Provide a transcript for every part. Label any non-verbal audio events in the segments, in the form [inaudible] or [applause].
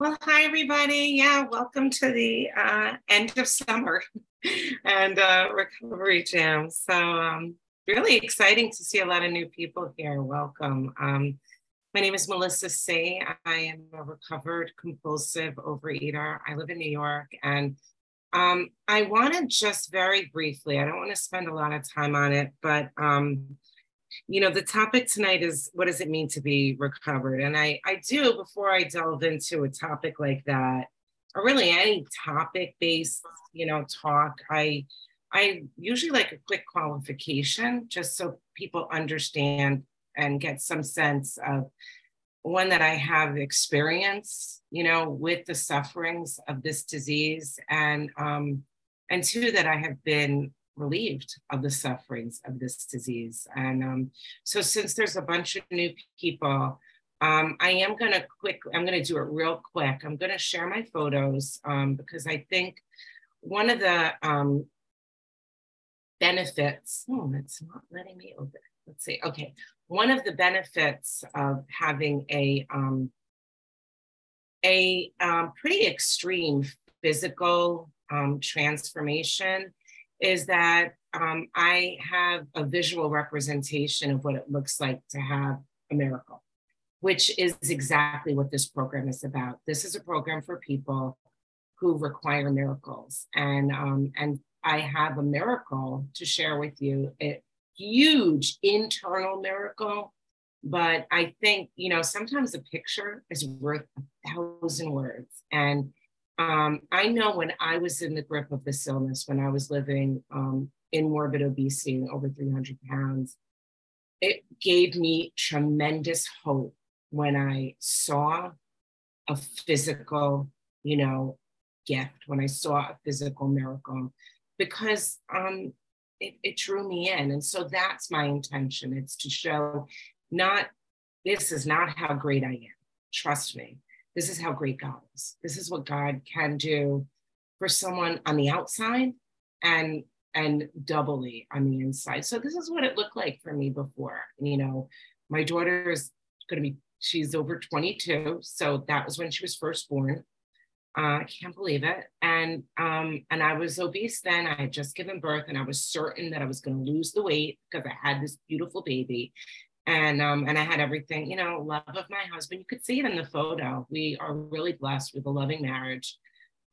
Well, hi, everybody. Yeah, welcome to the uh, end of summer [laughs] and uh, recovery jam. So, um, really exciting to see a lot of new people here. Welcome. Um, my name is Melissa C. I am a recovered compulsive overeater. I live in New York and um, I want to just very briefly, I don't want to spend a lot of time on it, but um, you know, the topic tonight is what does it mean to be recovered? And I, I do, before I delve into a topic like that, or really any topic based, you know, talk, I, I usually like a quick qualification just so people understand and get some sense of one that I have experience, you know, with the sufferings of this disease, and um, and two that I have been relieved of the sufferings of this disease. And um, so, since there's a bunch of new people, um, I am going to quick, I'm going to do it real quick. I'm going to share my photos um, because I think one of the um, benefits, oh, it's not letting me open. Let's see. Okay. One of the benefits of having a, um, a um, pretty extreme physical transformation is that um, I have a visual representation of what it looks like to have a miracle, which is exactly what this program is about. This is a program for people who require miracles, and um, and I have a miracle to share with you. A huge internal miracle, but I think you know sometimes a picture is worth a thousand words, and um, I know when I was in the grip of this illness, when I was living um, in morbid obesity and over 300 pounds, it gave me tremendous hope when I saw a physical, you know, gift, when I saw a physical miracle, because um, it, it drew me in. And so that's my intention. It's to show not, this is not how great I am. Trust me this is how great God is. This is what God can do for someone on the outside and and doubly on the inside. So this is what it looked like for me before. You know, my daughter is going to be she's over 22, so that was when she was first born. Uh, I can't believe it. And um, and I was obese then. I had just given birth, and I was certain that I was going to lose the weight because I had this beautiful baby and um, and I had everything, you know, love of my husband. You could see it in the photo. We are really blessed with a loving marriage,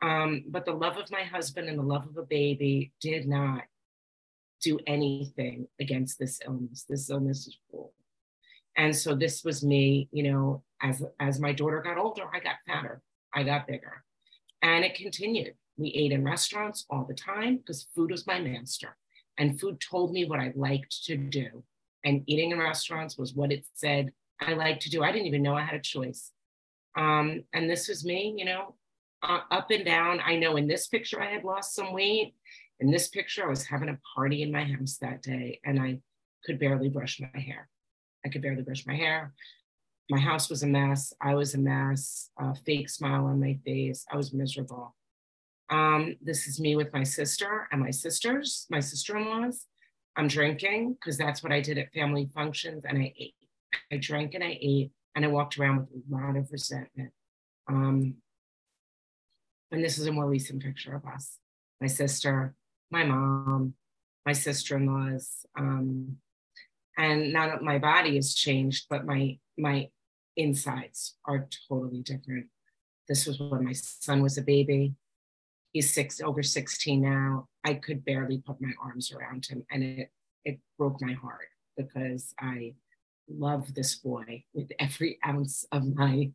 um, but the love of my husband and the love of a baby did not do anything against this illness. This illness is cruel, and so this was me. You know, as as my daughter got older, I got fatter, I got bigger, and it continued. We ate in restaurants all the time because food was my master, and food told me what I liked to do and eating in restaurants was what it said I like to do. I didn't even know I had a choice. Um, and this was me, you know, uh, up and down. I know in this picture I had lost some weight. In this picture, I was having a party in my house that day and I could barely brush my hair. I could barely brush my hair. My house was a mess. I was a mess, a fake smile on my face. I was miserable. Um, this is me with my sister and my sisters, my sister in laws. I'm drinking because that's what I did at family functions and I ate. I drank and I ate and I walked around with a lot of resentment. Um, and this is a more recent picture of us my sister, my mom, my sister in laws. Um, and now that my body has changed, but my, my insides are totally different. This was when my son was a baby. He's six over 16 now. I could barely put my arms around him. And it, it broke my heart because I love this boy with every ounce of my,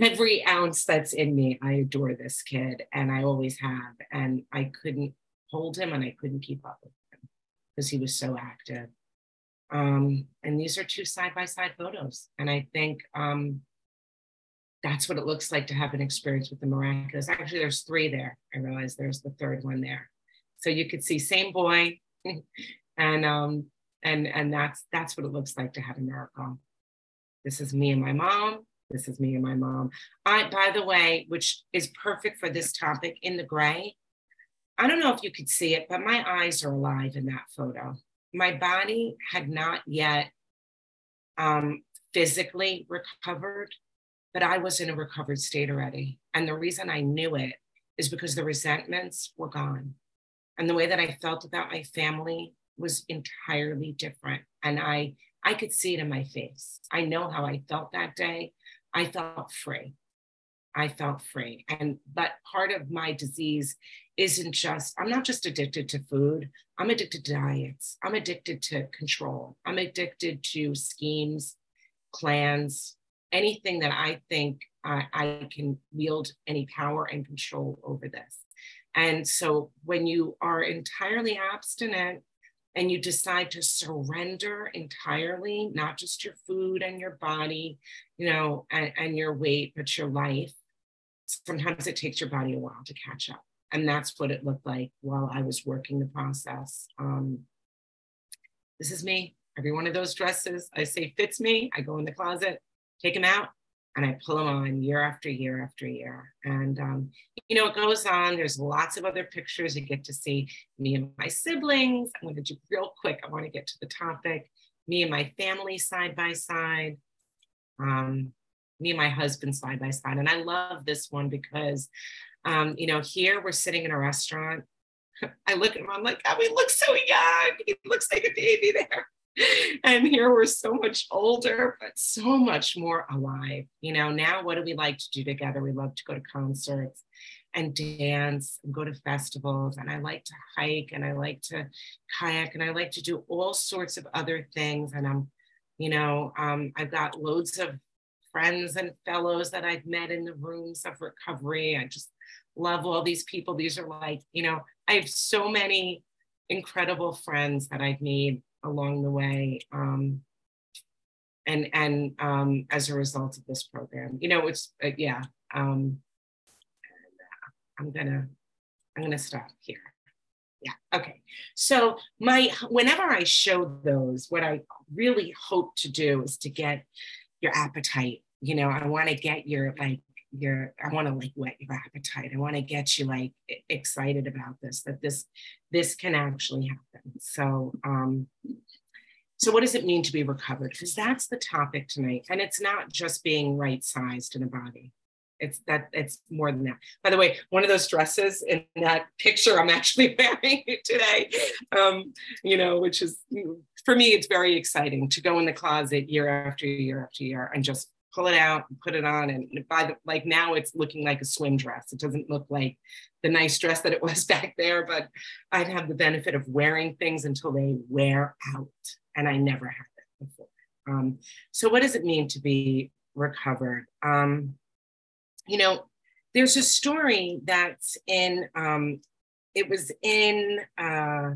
every ounce that's in me. I adore this kid and I always have. And I couldn't hold him and I couldn't keep up with him because he was so active. Um, and these are two side by side photos. And I think um, that's what it looks like to have an experience with the miraculous. Actually, there's three there. I realize there's the third one there. So you could see same boy, [laughs] and um, and and that's that's what it looks like to have a miracle. This is me and my mom. This is me and my mom. I, by the way, which is perfect for this topic in the gray. I don't know if you could see it, but my eyes are alive in that photo. My body had not yet um, physically recovered but I was in a recovered state already. And the reason I knew it is because the resentments were gone. And the way that I felt about my family was entirely different. And I I could see it in my face. I know how I felt that day. I felt free. I felt free. And but part of my disease isn't just, I'm not just addicted to food. I'm addicted to diets. I'm addicted to control. I'm addicted to schemes, plans, anything that I think I, I can wield any power and control over this. And so when you are entirely abstinent and you decide to surrender entirely, not just your food and your body, you know, and, and your weight, but your life, sometimes it takes your body a while to catch up. And that's what it looked like while I was working the process. Um, this is me. Every one of those dresses I say fits me. I go in the closet, take them out, and I pull them on year after year after year. And, um, you know, it goes on. There's lots of other pictures you get to see me and my siblings. I'm going to do real quick. I want to get to the topic. Me and my family side by side. Um, me and my husband side by side. And I love this one because, um, you know, here we're sitting in a restaurant. [laughs] I look at him, I'm like, oh, he looks so young. He looks like a baby there [laughs] and here we're so much older, but so much more alive. You know, now what do we like to do together? We love to go to concerts and dance and go to festivals. And I like to hike and I like to kayak and I like to do all sorts of other things. And I'm, you know, um, I've got loads of friends and fellows that I've met in the rooms of recovery. I just love all these people. These are like, you know, I have so many incredible friends that I've made along the way. Um, and and um, as a result of this program, you know, it's uh, yeah. Um, I'm gonna I'm gonna stop here. Yeah. Okay. So my whenever I show those, what I really hope to do is to get your appetite. You know, I want to get your like your i want to like whet your appetite. I want to get you like excited about this that this this can actually happen. So um so what does it mean to be recovered? Because that's the topic tonight and it's not just being right sized in a body. It's that it's more than that. By the way one of those dresses in that picture i'm actually [laughs] wearing today um you know which is for me it's very exciting to go in the closet year after year after year and just pull it out and put it on. And by the like now it's looking like a swim dress. It doesn't look like the nice dress that it was [laughs] back there, but I'd have the benefit of wearing things until they wear out. And I never had that before. Um, so what does it mean to be recovered? Um, you know, there's a story that's in, um, it was in uh,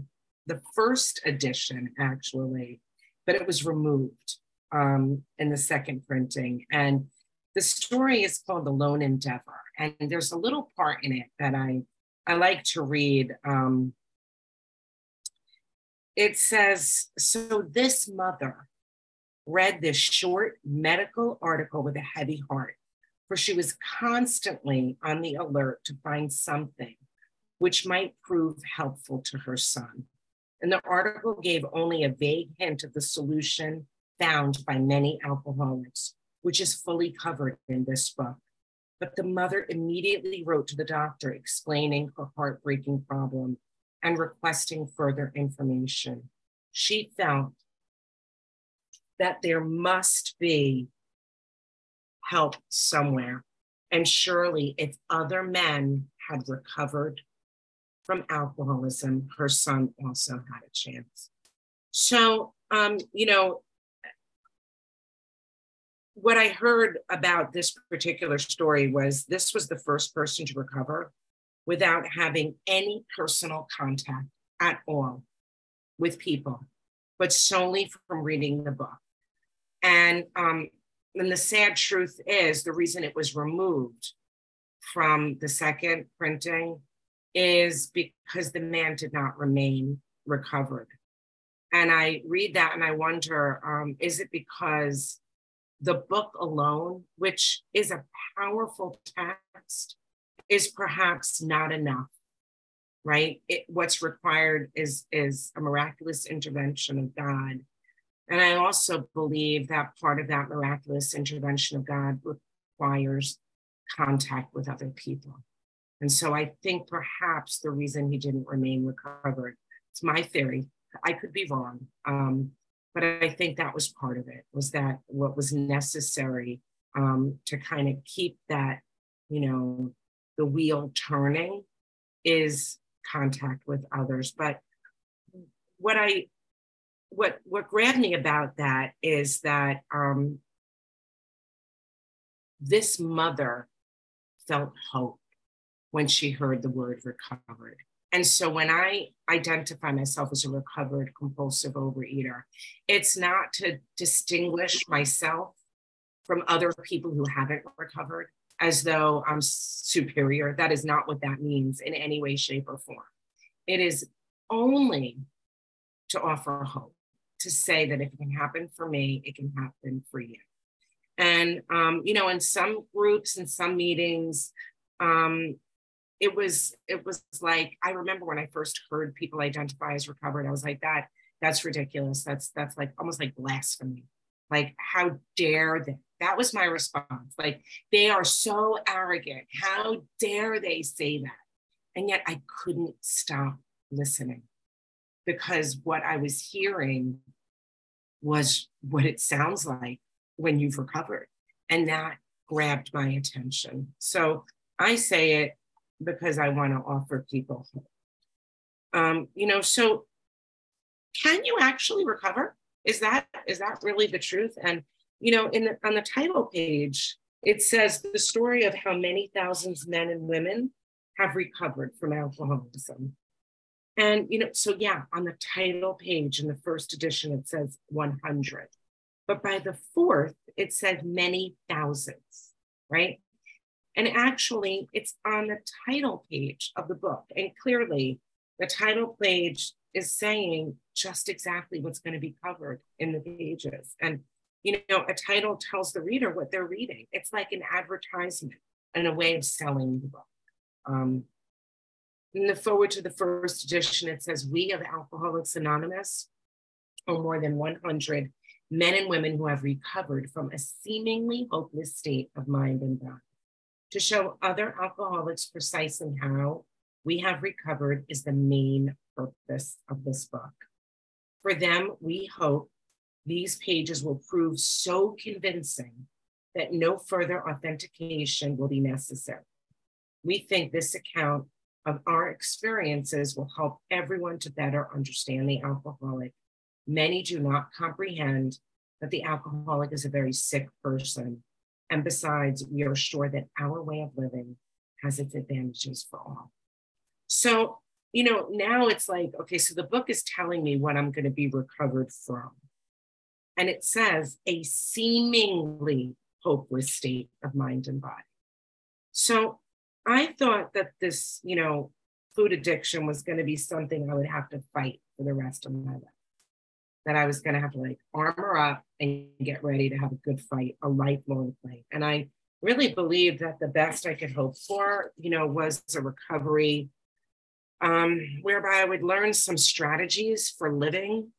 the first edition actually, but it was removed um, in the second printing. And the story is called The Lone Endeavor. And there's a little part in it that I, I like to read. Um, it says So this mother read this short medical article with a heavy heart, for she was constantly on the alert to find something which might prove helpful to her son. And the article gave only a vague hint of the solution found by many alcoholics, which is fully covered in this book. But the mother immediately wrote to the doctor explaining her heartbreaking problem and requesting further information. She felt that there must be help somewhere. And surely, if other men had recovered from alcoholism, her son also had a chance. So, um, you know, what I heard about this particular story was this was the first person to recover without having any personal contact at all with people, but solely from reading the book. And, um, and the sad truth is the reason it was removed from the second printing is because the man did not remain recovered. And I read that and I wonder um, is it because the book alone, which is a powerful text, is perhaps not enough, right? It, what's required is, is a miraculous intervention of God. And I also believe that part of that miraculous intervention of God requires contact with other people. And so I think perhaps the reason he didn't remain recovered, it's my theory, I could be wrong. Um, but I think that was part of it, was that what was necessary um, to kind of keep that, you know, the wheel turning is contact with others. But what I what what grabbed me about that is that um, this mother felt hope when she heard the word recovered. And so when I identify myself as a recovered compulsive overeater, it's not to distinguish myself from other people who haven't recovered as though I'm superior. That is not what that means in any way, shape, or form. It is only to offer hope, to say that if it can happen for me, it can happen for you. And, um, you know, in some groups and some meetings, um, it was it was like I remember when I first heard people identify as recovered, I was like, that that's ridiculous. That's that's like almost like blasphemy. Like, how dare they? That was my response. Like, they are so arrogant. How dare they say that? And yet I couldn't stop listening because what I was hearing was what it sounds like when you've recovered. And that grabbed my attention. So I say it because I want to offer people. Um, you know, so can you actually recover? Is that is that really the truth? And you know, in the, on the title page, it says the story of how many thousands men and women have recovered from alcoholism. And you know, so yeah, on the title page in the first edition, it says 100. But by the fourth, it said many thousands, right? And actually, it's on the title page of the book. And clearly, the title page is saying just exactly what's going to be covered in the pages. And, you know, a title tells the reader what they're reading. It's like an advertisement and a way of selling the book. Um, in the foreword to the first edition, it says, We of Alcoholics Anonymous are more than 100 men and women who have recovered from a seemingly hopeless state of mind and body. To show other alcoholics precisely how we have recovered is the main purpose of this book. For them, we hope these pages will prove so convincing that no further authentication will be necessary. We think this account of our experiences will help everyone to better understand the alcoholic. Many do not comprehend that the alcoholic is a very sick person and besides, we are sure that our way of living has its advantages for all. So, you know, now it's like, okay, so the book is telling me what I'm going to be recovered from. And it says a seemingly hopeless state of mind and body. So I thought that this, you know, food addiction was going to be something I would have to fight for the rest of my life that I was going to have to like armor up and get ready to have a good fight, a lifelong fight. And I really believed that the best I could hope for, you know, was a recovery um, whereby I would learn some strategies for living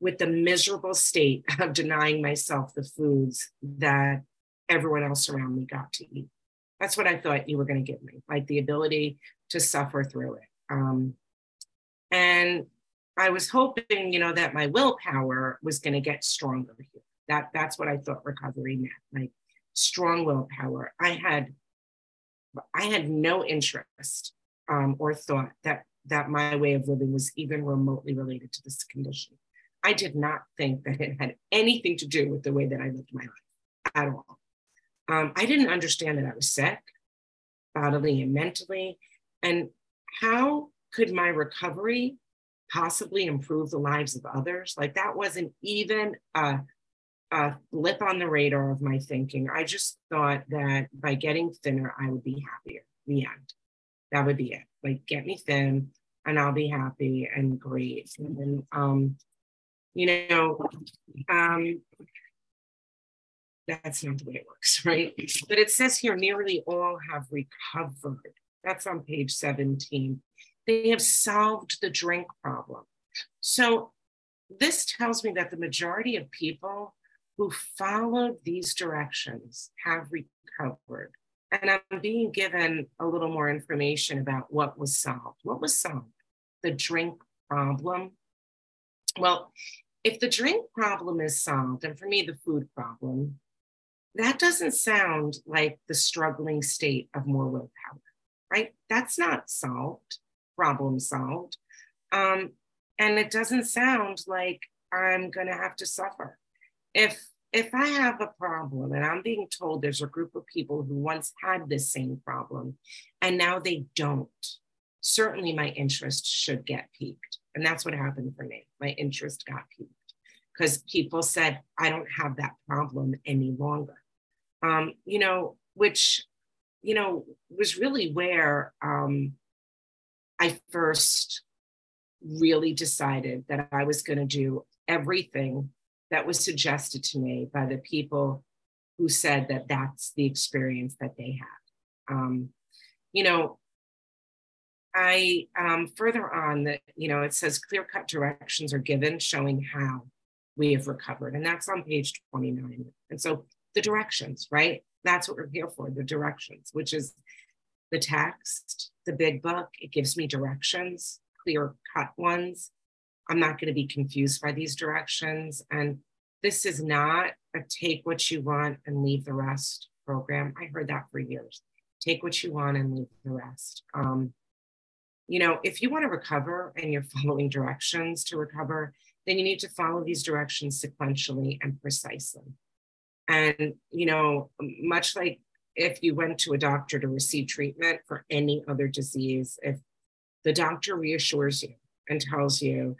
with the miserable state [laughs] of denying myself the foods that everyone else around me got to eat. That's what I thought you were going to give me, like the ability to suffer through it. Um, and I was hoping, you know, that my willpower was going to get stronger here. That that's what I thought recovery meant, like strong willpower. I had I had no interest um, or thought that that my way of living was even remotely related to this condition. I did not think that it had anything to do with the way that I lived my life at all. Um, I didn't understand that I was sick, bodily and mentally, and how could my recovery possibly improve the lives of others. Like that wasn't even a, a blip on the radar of my thinking. I just thought that by getting thinner, I would be happier. The end. That would be it. Like get me thin and I'll be happy and great. And then, um, you know, um, that's not the way it works, [laughs] right? But it says here nearly all have recovered. That's on page 17. They have solved the drink problem. So this tells me that the majority of people who followed these directions have recovered. And I'm being given a little more information about what was solved. What was solved? The drink problem. Well, if the drink problem is solved, and for me, the food problem, that doesn't sound like the struggling state of more willpower, right? That's not solved, problem solved. Um, and it doesn't sound like I'm going to have to suffer. If if I have a problem and I'm being told there's a group of people who once had this same problem and now they don't, certainly my interest should get piqued. And that's what happened for me. My interest got piqued because people said, I don't have that problem any longer. Um, you know, which, you know, was really where um, I first really decided that I was going to do everything that was suggested to me by the people who said that that's the experience that they had. Um, you know, I um, further on that, you know, it says clear cut directions are given showing how we have recovered. And that's on page 29. And so the directions, right? That's what we're here for the directions, which is the text, the big book. It gives me directions, clear cut ones. I'm not going to be confused by these directions. And this is not a take what you want and leave the rest program. I heard that for years. Take what you want and leave the rest. Um, you know, if you want to recover and you're [laughs] following directions to recover, then you need to follow these directions sequentially and precisely. And, you know, much like if you went to a doctor to receive treatment for any other disease, if the doctor reassures you and tells you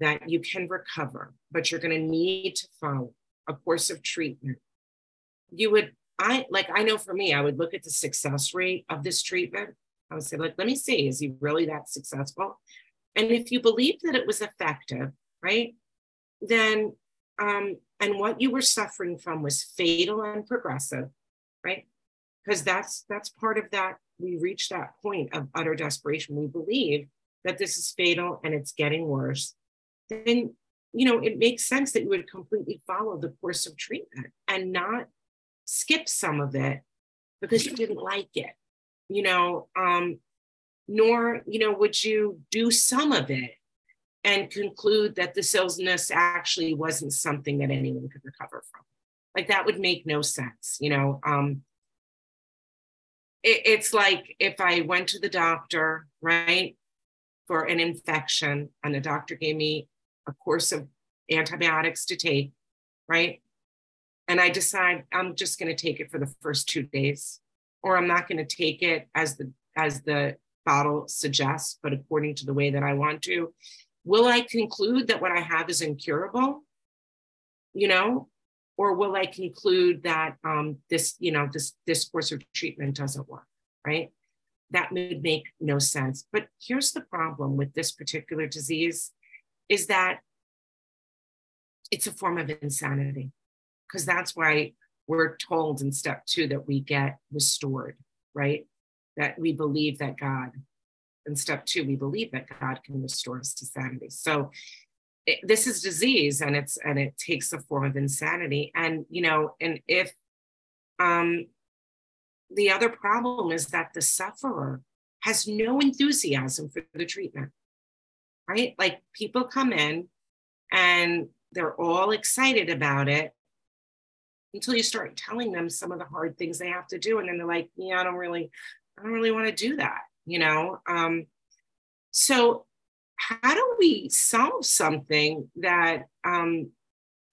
that you can recover, but you're going to need to follow a course of treatment, you would, I like, I know for me, I would look at the success rate of this treatment. I would say, like, let me see, is he really that successful? And if you believe that it was effective, right, then, um, and what you were suffering from was fatal and progressive, right? Because that's that's part of that. We reach that point of utter desperation. We believe that this is fatal and it's getting worse then you know it makes sense that you would completely follow the course of treatment and not skip some of it because you didn't like it you know um nor you know would you do some of it and conclude that this illness actually wasn't something that anyone could recover from like that would make no sense you know um it, it's like if i went to the doctor right for an infection and the doctor gave me a course of antibiotics to take, right? And I decide I'm just going to take it for the first two days, or I'm not going to take it as the as the bottle suggests, but according to the way that I want to. Will I conclude that what I have is incurable? You know, or will I conclude that um, this, you know, this this course of treatment doesn't work, right? That would make no sense. But here's the problem with this particular disease is that it's a form of insanity because that's why we're told in step two that we get restored, right? That we believe that God, in step two, we believe that God can restore us to sanity. So it, this is disease and it's and it takes the form of insanity. And you know, and if um the other problem is that the sufferer has no enthusiasm for the treatment right? Like people come in and they're all excited about it until you start telling them some of the hard things they have to do. And then they're like, yeah, I don't really, I don't really want to do that, you know? Um, so how do we solve something that um,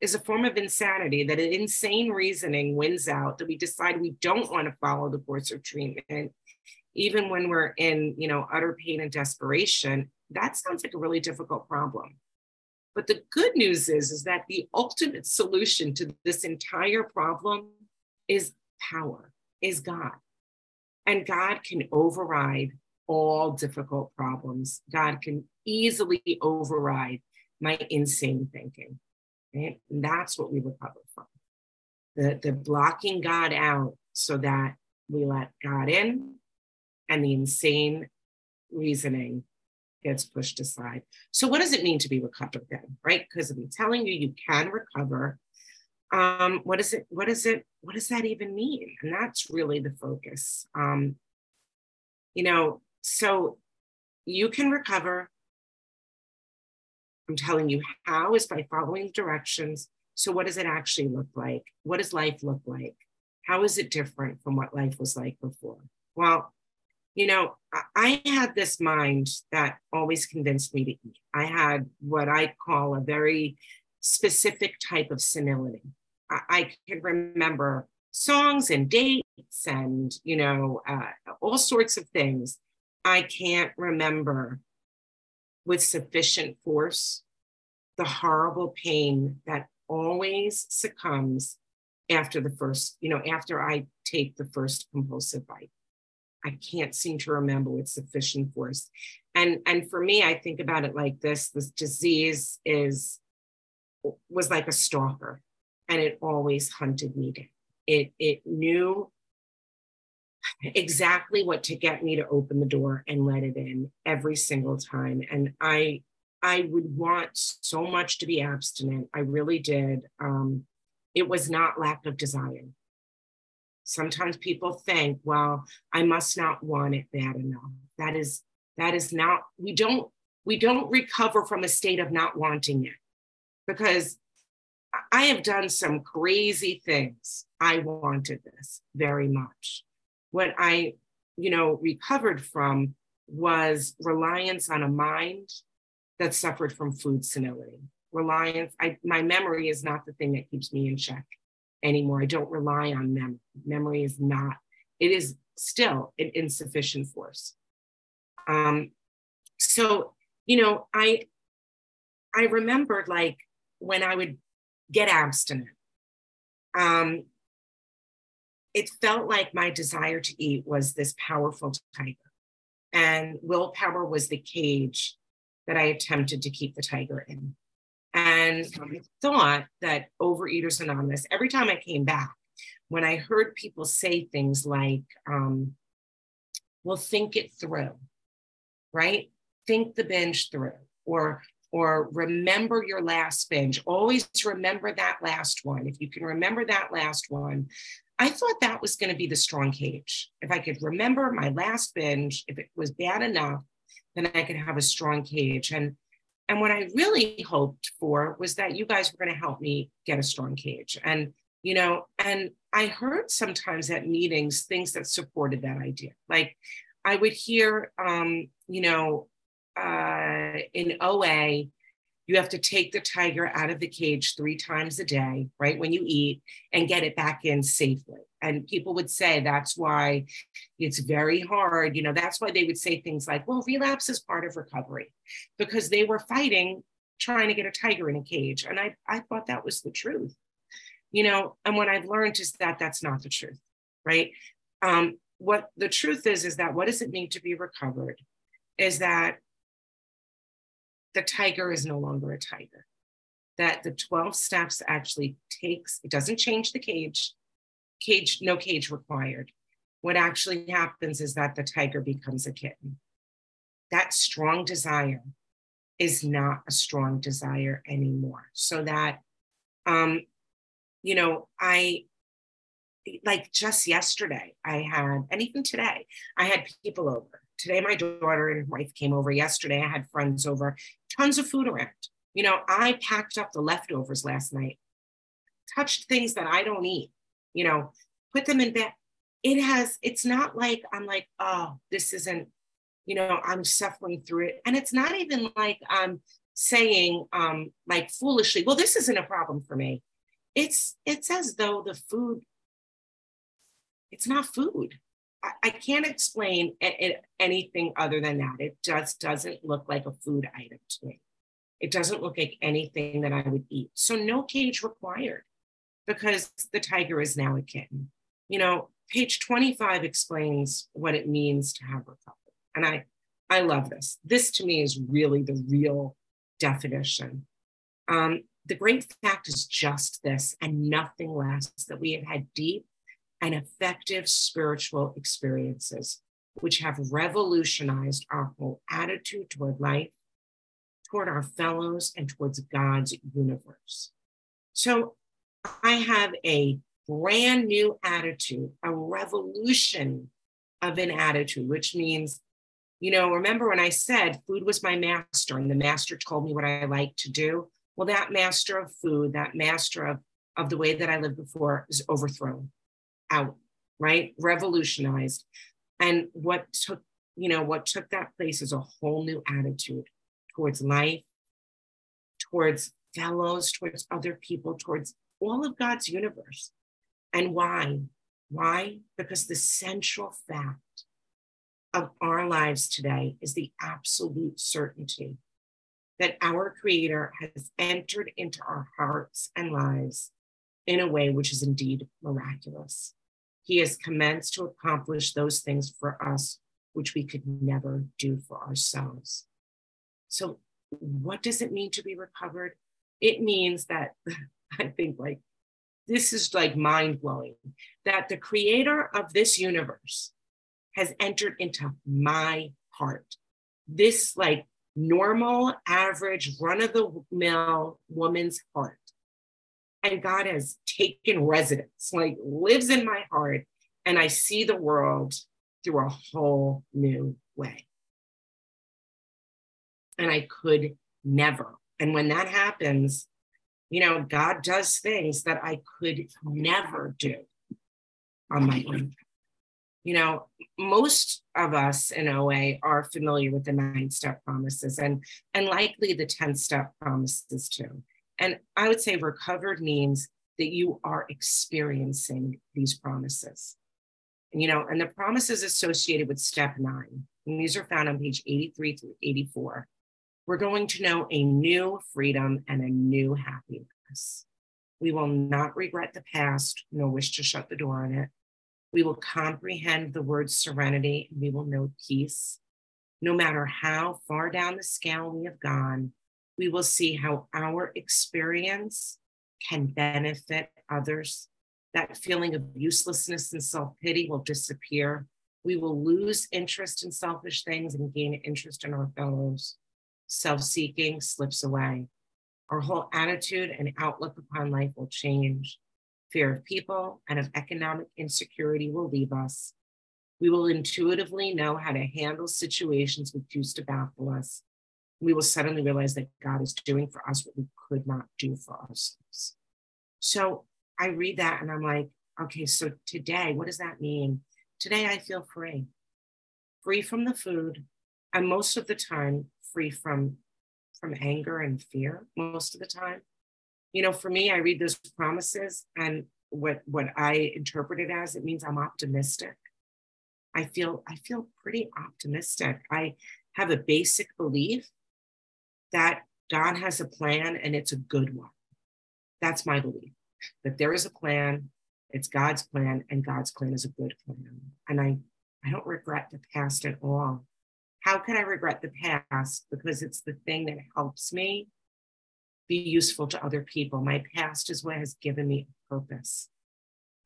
is a form of insanity, that an insane reasoning wins out, that we decide we don't want to follow the course of treatment, even when we're in, you know, utter pain and desperation, that sounds like a really difficult problem. But the good news is, is that the ultimate solution to this entire problem is power, is God. And God can override all difficult problems. God can easily override my insane thinking. Right? And that's what we recover from. The, the blocking God out so that we let God in and the insane reasoning gets pushed aside. So, what does it mean to be recovered then, right? Because I'm telling you, you can recover. um, what is it? What is it? What does that even mean? And that's really the focus. Um, you know, so you can recover. I'm telling you how is by following directions. So, what does it actually look like? What does life look like? How is it different from what life was like before? Well, you know, I had this mind that always convinced me to eat. I had what I call a very specific type of senility. I, can remember songs and dates and, you know, uh, all sorts of things. I can't remember with sufficient force the horrible pain that always succumbs after the first, you know, after I take the first compulsive bite. I can't seem to remember with sufficient force. And and for me, I think about it like this: this disease is was like a stalker, and it always hunted me down. It it knew exactly what to get me to open the door and let it in every single time. And I I would want so much to be abstinent. I really did. Um, it was not lack of desire. Sometimes people think, well, I must not want it bad enough. That is, that is not, we don't, we don't recover from a state of not wanting it because I have done some crazy things. I wanted this very much. What I, you know, recovered from was reliance on a mind that suffered from food senility. Reliance, I, my memory is not the thing that keeps me in check anymore. I don't rely on memory. Memory is not, it is still an insufficient force. Um, so, you know, I I remembered like when I would get abstinent, um, it felt like my desire to eat was this powerful tiger. And willpower was the cage that I attempted to keep the tiger in. And I thought that Overeaters Anonymous, every time I came back, when I heard people say things like, um, well, think it through, right? Think the binge through, or or remember your last binge. Always remember that last one. If you can remember that last one, I thought that was going to be the strong cage. If I could remember my last binge, if it was bad enough, then I could have a strong cage. And and what I really hoped for was that you guys were going to help me get a strong cage. And, you know, and I heard sometimes at meetings things that supported that idea. Like I would hear, um, you know, uh, in OA, you have to take the tiger out of the cage three times a day, right? When you eat and get it back in safely. And people would say that's why it's very hard. You know, that's why they would say things like, well, relapse is part of recovery because they were fighting trying to get a tiger in a cage. And I, I thought that was the truth, you know, and what I've learned is that that's not the truth, right? Um, what the truth is, is that what does it mean to be recovered? Is that the tiger is no longer a tiger. That the 12 steps actually takes, it doesn't change the cage, cage, no cage required. What actually happens is that the tiger becomes a kitten. That strong desire is not a strong desire anymore. So that, um, you know, I, like just yesterday, I had, and even today, I had people over today my daughter and wife came over yesterday. I had friends over tons of food around. You know i packed up the leftovers last night touched things that i don't eat you know put them in bed. It has it's not like i'm like oh this isn't you know i'm suffering through it. And it's not even like i'm saying um like foolishly well this isn't a problem for me. It's it's as though the food it's not food I, can't explain anything other than that. It just doesn't look like a food item to me. It doesn't look like anything that I would eat. So no cage required because the tiger is now a kitten. You know, page 25 explains what it means to have recovery. And I, I love this. This to me is really the real definition. Um, the great fact is just this and nothing less that we have had deep and effective spiritual experiences, which have revolutionized our whole attitude toward life, toward our fellows, and towards God's universe. So I have a brand new attitude, a revolution of an attitude, which means, you know, remember when I said food was my master and the master told me what I like to do? Well, that master of food, that master of, of the way that I lived before is overthrown, out, right? Revolutionized. And what took, you know, what took that place is a whole new attitude towards life, towards fellows, towards other people, towards all of God's universe. And why? Why? Because the central fact of our lives today is the absolute certainty that our Creator has entered into our hearts and lives in a way which is indeed miraculous. He has commenced to accomplish those things for us which we could never do for ourselves. So, what does it mean to be recovered? It means that [laughs] I think, like, this is like mind blowing that the creator of this universe has entered into my heart. This, like, normal, average, run of the mill woman's heart. And God has taken residence, like, lives in my heart. And I see the world through a whole new way. And I could never. And when that happens, you know, God does things that I could never do on my own. You know, most of us in OA are familiar with the nine step promises and, and likely the 10 step promises too. And I would say recovered means that you are experiencing these promises you know, and the promises associated with step nine, and these are found on page 83 through 84. We're going to know a new freedom and a new happiness. We will not regret the past nor wish to shut the door on it. We will comprehend the word serenity and we will know peace. No matter how far down the scale we have gone, we will see how our experience can benefit others that feeling of uselessness and self pity will disappear. We will lose interest in selfish things and gain interest in our fellows. Self seeking slips away. Our whole attitude and outlook upon life will change. Fear of people and of economic insecurity will leave us. We will intuitively know how to handle situations which used to baffle us. We will suddenly realize that God is doing for us what we could not do for ourselves. So I read that and I'm like, okay, so today, what does that mean? Today I feel free, free from the food, and most of the time free from from anger and fear. Most of the time, you know, for me, I read those promises and what what I interpret it as, it means I'm optimistic. I feel I feel pretty optimistic. I have a basic belief that God has a plan and it's a good one. That's my belief that there is a plan, it's God's plan, and God's plan is a good plan. And I, I don't regret the past at all. How can I regret the past? Because it's the thing that helps me be useful to other people. My past is what has given me a purpose.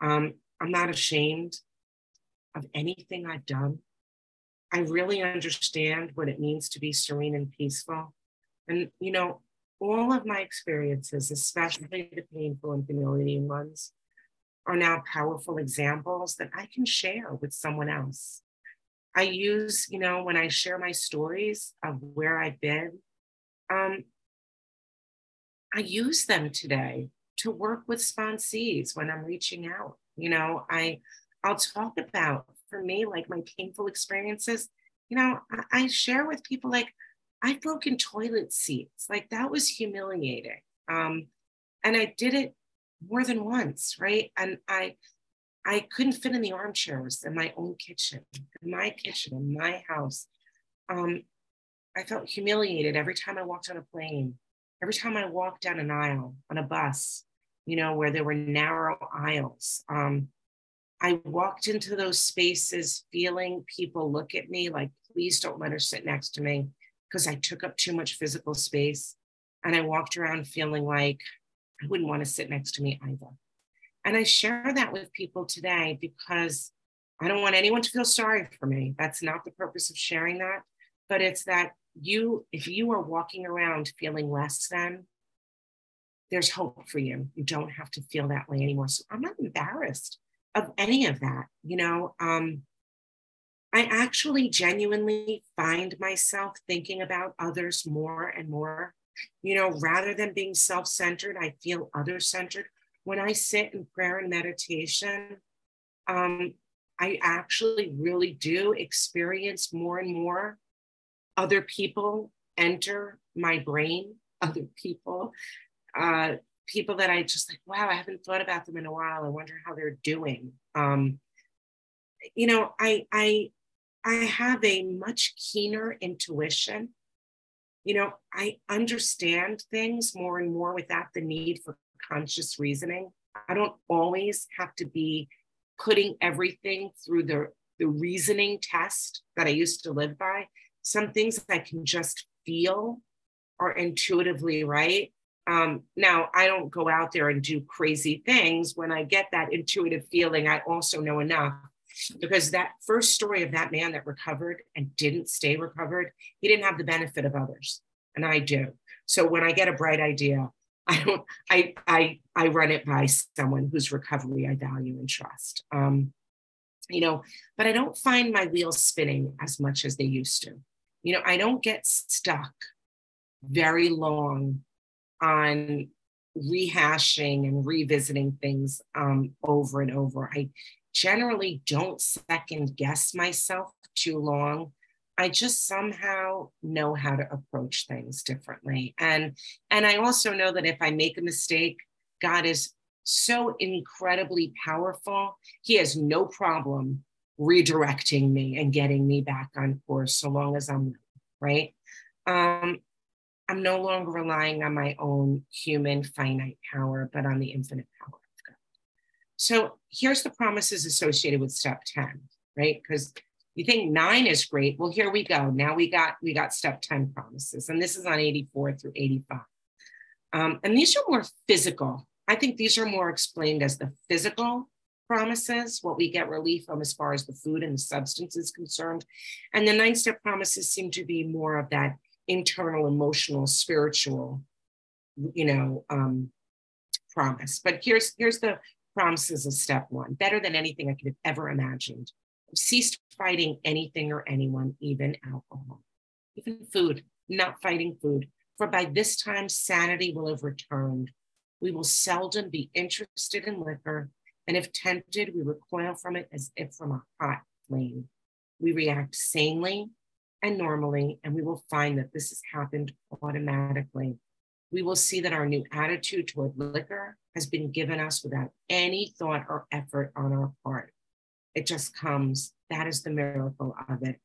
Um, I'm not ashamed of anything I've done. I really understand what it means to be serene and peaceful. And, you know, all of my experiences, especially the painful and humiliating ones, are now powerful examples that I can share with someone else. I use, you know, when I share my stories of where I've been, um, I use them today to work with sponsees when I'm reaching out. You know, I I'll talk about for me like my painful experiences. You know, I, I share with people like I've broken toilet seats. Like that was humiliating. Um, and I did it more than once, right? And I I couldn't fit in the armchairs in my own kitchen, in my kitchen, in my house. Um, I felt humiliated every time I walked on a plane, every time I walked down an aisle on a bus, you know, where there were narrow aisles. Um, I walked into those spaces feeling people look at me like, please don't let her sit next to me because I took up too much physical space. And I walked around feeling like I wouldn't want to sit next to me either. And I share that with people today because I don't want anyone to feel sorry for me. That's not the purpose of sharing that. But it's that you, if you are walking around feeling less than, there's hope for you. You don't have to feel that way anymore. So I'm not embarrassed of any of that. You know, um, I actually genuinely find myself thinking about others more and more. You know, rather than being self centered, I feel other centered. When I sit in prayer and meditation, um, I actually really do experience more and more other people enter my brain, [laughs] other people, uh, people that I just like, wow, I haven't thought about them in a while. I wonder how they're doing. Um, you know, I I I have a much keener intuition. You know, I understand things more and more without the need for conscious reasoning. I don't always have to be putting everything through the, the reasoning test that I used to live by. Some things I can just feel are intuitively right. Um, now, I don't go out there and do crazy things. When I get that intuitive feeling, I also know enough because that first story of that man that recovered and didn't stay recovered, he didn't have the benefit of others, and I do. So when I get a bright idea, I don't. I I I run it by someone whose recovery I value and trust. Um, you know, but I don't find my wheels spinning as much as they used to. You know, I don't get stuck very long on rehashing and revisiting things um, over and over. I generally don't second guess myself too long. I just somehow know how to approach things differently. And and I also know that if I make a mistake, God is so incredibly powerful. He has no problem redirecting me and getting me back on course so long as I'm right. Um, I'm no longer relying on my own human finite power, but on the infinite power. So here's the promises associated with step 10, right? Because you think nine is great. Well, here we go. Now we got we got step 10 promises, and this is on 84 through 85. Um, and these are more physical. I think these are more explained as the physical promises, what we get relief from as far as the food and the substance is concerned. And the nine step promises seem to be more of that internal, emotional, spiritual, you know, um, promise. But here's here's the promises of step one. Better than anything I could have ever imagined. Ceased fighting anything or anyone, even alcohol, even food. Not fighting food. For by this time sanity will have returned. We will seldom be interested in liquor, and if tempted, we recoil from it as if from a hot flame. We react sanely and normally, and we will find that this has happened automatically. We will see that our new attitude toward liquor has been given us without any thought or effort on our part. It just comes. That is the miracle of it.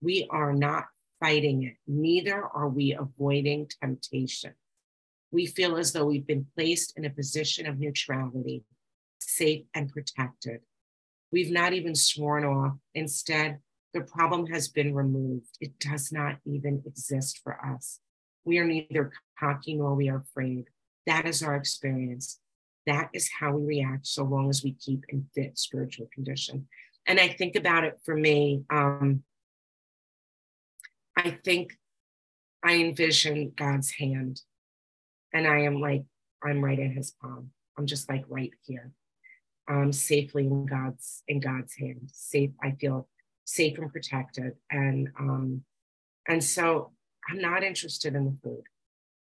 We are not fighting it, neither are we avoiding temptation. We feel as though we've been placed in a position of neutrality, safe and protected. We've not even sworn off. Instead, the problem has been removed. It does not even exist for us. We are neither cocky nor we are afraid. That is our experience. That is how we react so long as we keep in fit spiritual condition. And I think about it for me. Um, I think I envision God's hand, and I am like, I'm right in His palm. I'm just like right here, um, safely in God's in God's hand. Safe. I feel safe and protected. And um, and so I'm not interested in the food.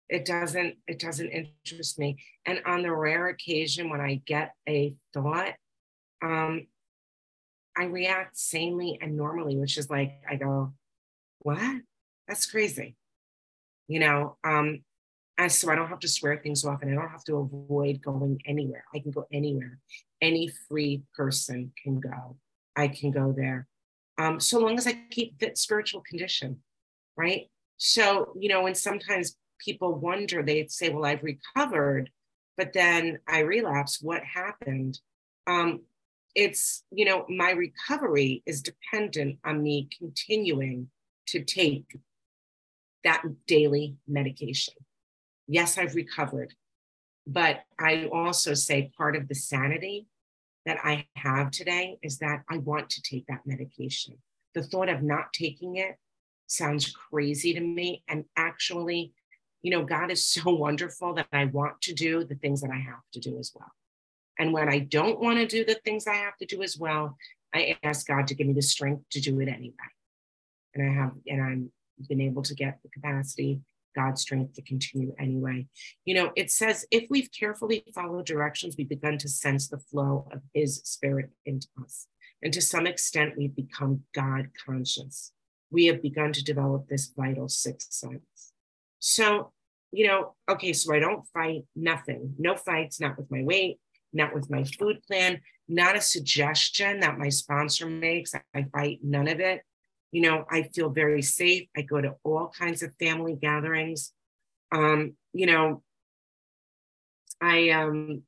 It doesn't, it doesn't interest me. And on the rare occasion when I get a thought, um, I react sanely and normally, which is like I go, what? That's crazy. You know, um, and so I don't have to swear things off and I don't have to avoid going anywhere. I can go anywhere. Any free person can go. I can go there um, so long as I keep fit spiritual condition, right? So, you know, when sometimes people wonder, they say, well, I've recovered, but then I relapse. What happened? Um, it's, you know, my recovery is dependent on me continuing to take that daily medication. Yes, I've recovered, but I also say part of the sanity that I have today is that I want to take that medication. The thought of not taking it sounds crazy to me. And actually, you know, God is so [laughs] wonderful that I want to do the things that I have to do as well. And when I don't want to do the things I have to do as well, I ask God to give me the strength to do it anyway. And I have, and I'm been able to get the capacity, God's strength to continue anyway. You know, it says if we've carefully followed directions, we've begun to sense the flow of His Spirit into us. And to some extent, we've become God conscious. We have begun to develop this vital sixth sense. So, you know, okay, so I don't fight nothing, no fights, not with my weight, not with my food plan, not a suggestion that my sponsor makes. I fight none of it. You know, I feel very safe. I go to all kinds of family gatherings. Um, you know, I um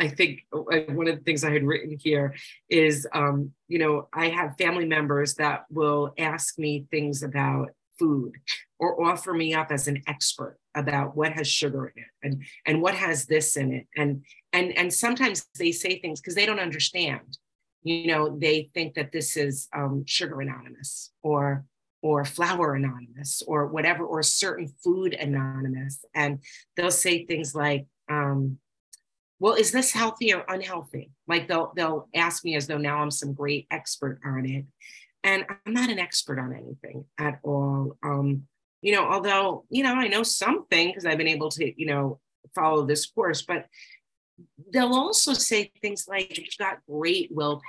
I think uh, one of the things I had written here is, um, you know, I have family members that will ask me things about food or offer me up as an expert about what has sugar in it and and what has this in it. And and and sometimes they say things because they don't understand. You know they think that this is um, sugar anonymous or or flour anonymous or whatever or certain food anonymous. And they'll say things like um, well is this healthy or unhealthy? Like they'll they'll ask me as though now i'm some great expert on it. And i'm not an expert on anything at all. Um, you know although you know i know something because i've been able to you know follow this course but they'll also say things like you've got great willpower.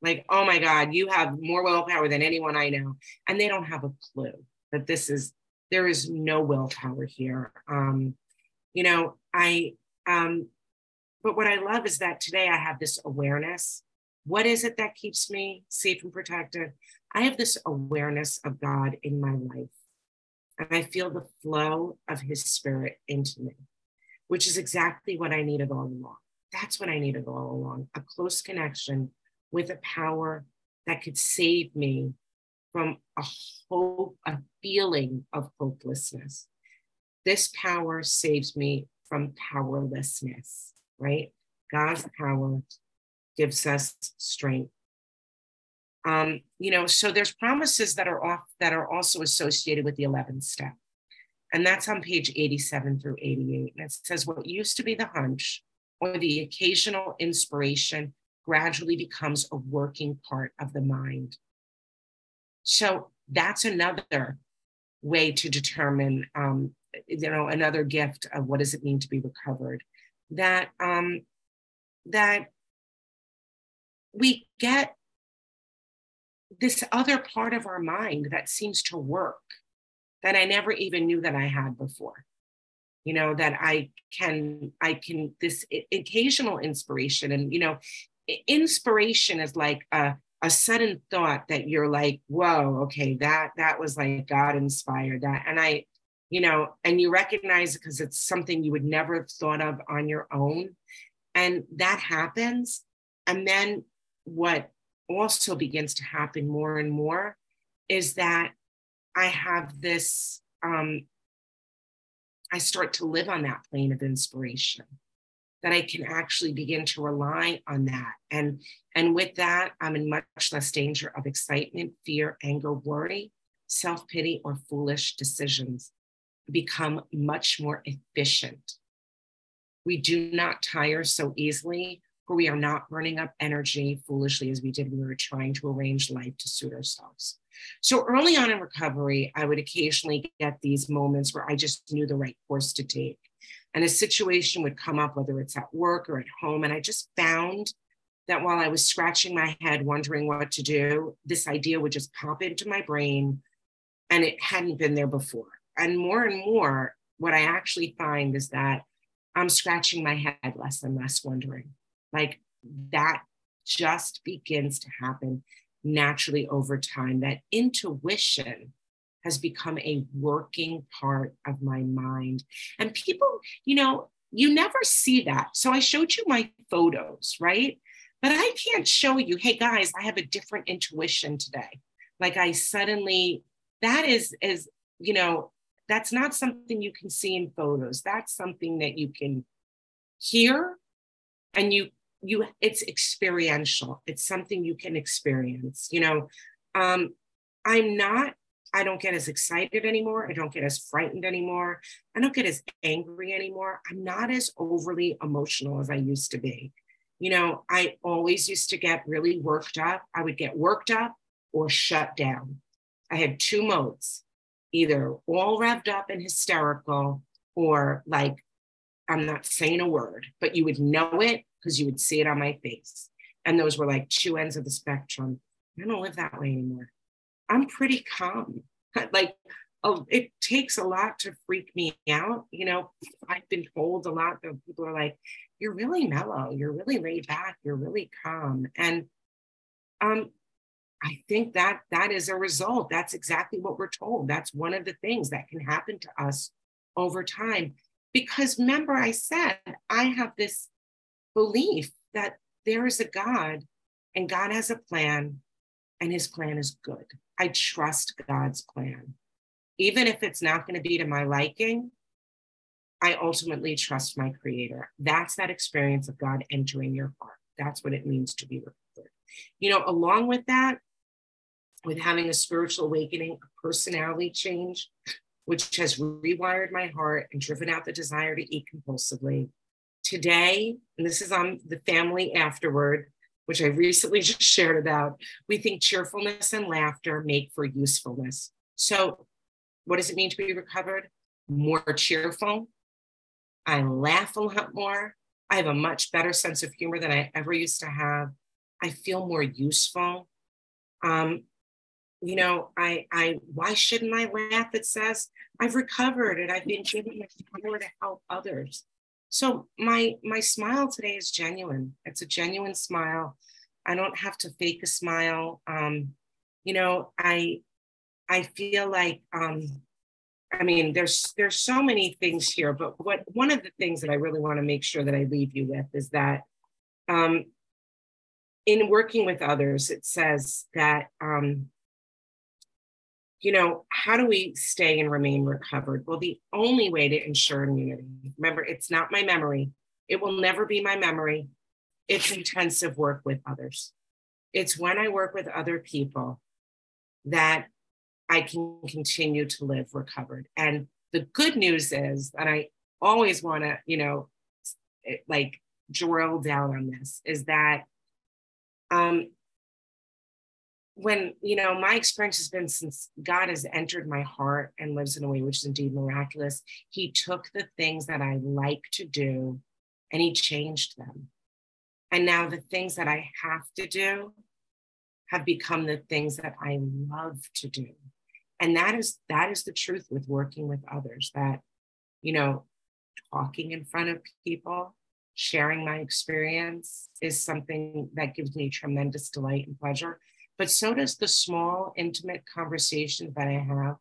Like oh my god you have more willpower than anyone i know. And they don't have a clue that this is there is no willpower here. Um you know i um but what i love is that today i have this awareness what is it that keeps me safe and protected i have this awareness of god in my life and i feel the flow of his spirit into me which is exactly what I needed all along. That's what I needed all along a close connection with a power that could save me from a hope, a feeling of hopelessness. This power saves me from powerlessness, right? God's power gives us strength. Um, you know, so there's promises that are off that are also associated with the 11th step. And that's on page 87 through 88. And it says, What used to be the hunch or the occasional inspiration gradually becomes a working part of the mind. So that's another way to determine, um, you know, another gift of what does it mean to be recovered. That um, that we get this other part of our mind that seems to work that I never even knew that I had before. You know, that I can, I can, this occasional inspiration. And, you know, inspiration is like a, a sudden thought that you're like, whoa, okay, that, that was like God inspired that. And I, you know, and you recognize it because it's something you would never have thought of on your own. And that happens. And then what also begins to happen more and more is that I have this, um, I start to live on that plane of inspiration that I can actually begin to rely on that. And, and with that, I'm in much less danger of excitement, fear, anger, worry, self pity, or foolish decisions. Become much more efficient. We do not tire so easily, for we are not burning up energy foolishly as we did when we were trying to arrange life to suit ourselves. So early on in recovery, I would occasionally get these moments where I just knew the right course to take. And a situation would come up, whether it's at work or at home. And I just found that while I was scratching my head, wondering what to do, this idea would just pop into my brain and it hadn't been there before. And more and more, what I actually find is that I'm scratching my head less and less, wondering. Like that just begins to happen naturally over time. That intuition has become a working part of my mind. And people, you know, you never see that. So I showed you my photos, right? But I can't show you, hey guys, I have a different intuition today. Like I suddenly, that is, is, you know, that's not something you can see in photos. That's something that you can hear and you you it's experiential it's something you can experience you know um i'm not I don't get as excited anymore. I don't get as frightened anymore. I don't get as angry anymore. I'm not as overly emotional as I used to be. You know, I always used to get really worked up. I would get worked up or shut down. I had two modes either all revved up and hysterical or like, I'm not saying a word, but you would know it because you would see it on my face. And those were like two ends of the spectrum. I don't live that way anymore. I'm pretty calm. [laughs] Like, oh, it takes a lot to freak me out. You know, I've been told a lot that people are like, you're really mellow, you're really laid back, you're really calm. And um, I think that that is a result. That's exactly what we're told. That's one of the things that can happen to us over time. Because remember, I said I have this belief that there is a God and God has a plan and his plan is good. I trust God's plan. Even if it's not going to be to my liking, I ultimately trust my creator. That's that experience of God entering your heart. That's what it means to be recovered. You know, along with that, with having a spiritual awakening, a personality change, which has rewired my heart and driven out the desire to eat compulsively. Today, and this is on the family afterward, which I recently [laughs] just shared about, we think cheerfulness and laughter make for usefulness. So, what does it mean to be recovered? More cheerful. I laugh a lot more. I have a much better sense of humor than I ever used to have. I feel more useful. Um, you know, I, I, why shouldn't I laugh? It says I've recovered and I've been given the power to help others. So my my smile today is genuine. It's a genuine smile. I don't have to fake a smile. Um, you know, I I feel like um, I mean, there's there's so many things here, but what one of the things that I really want to make sure that I leave you with is that um, in working with others, it says that um, you know, how do we stay and remain recovered? Well, the only way to ensure immunity, remember, it's not my memory. It will never be my memory. It's intensive work with others. It's when I work with other people that I can continue to live recovered. And the good news is that I always want to, you know, like drill down on this is that um, when you know my experience has been since god has entered my heart and lives in a way which is indeed miraculous he took the things that i like to do and he changed them. And now the things that i have to do have become the things that i love to do. And that is that is the truth with working with others that you know talking in front of people sharing my experience is something that gives me tremendous delight and pleasure but so does the small, intimate conversation that I have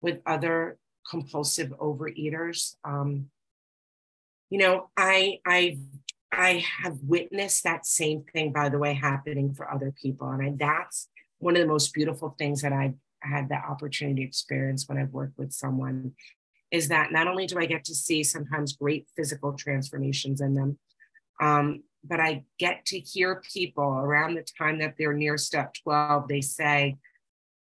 with other compulsive overeaters. Um, you know, I I I have witnessed that same thing, by the way, happening for other people, and I, that's one of the most beautiful things that I've had the opportunity to experience when I've worked with someone is that not only do I get to see sometimes great physical transformations in them, um, but I get to hear people around the time that they're near step 12, they say,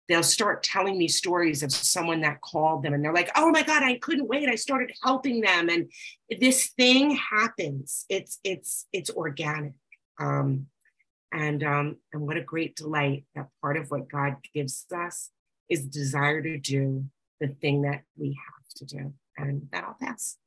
they'll start telling me stories of someone that called them and they're like, oh my God, I couldn't wait. I started helping them. And this thing happens. It's it's it's organic. Um, and um, and what a great delight that part of what God gives us is desire to do the thing that we have to do. And that I'll pass.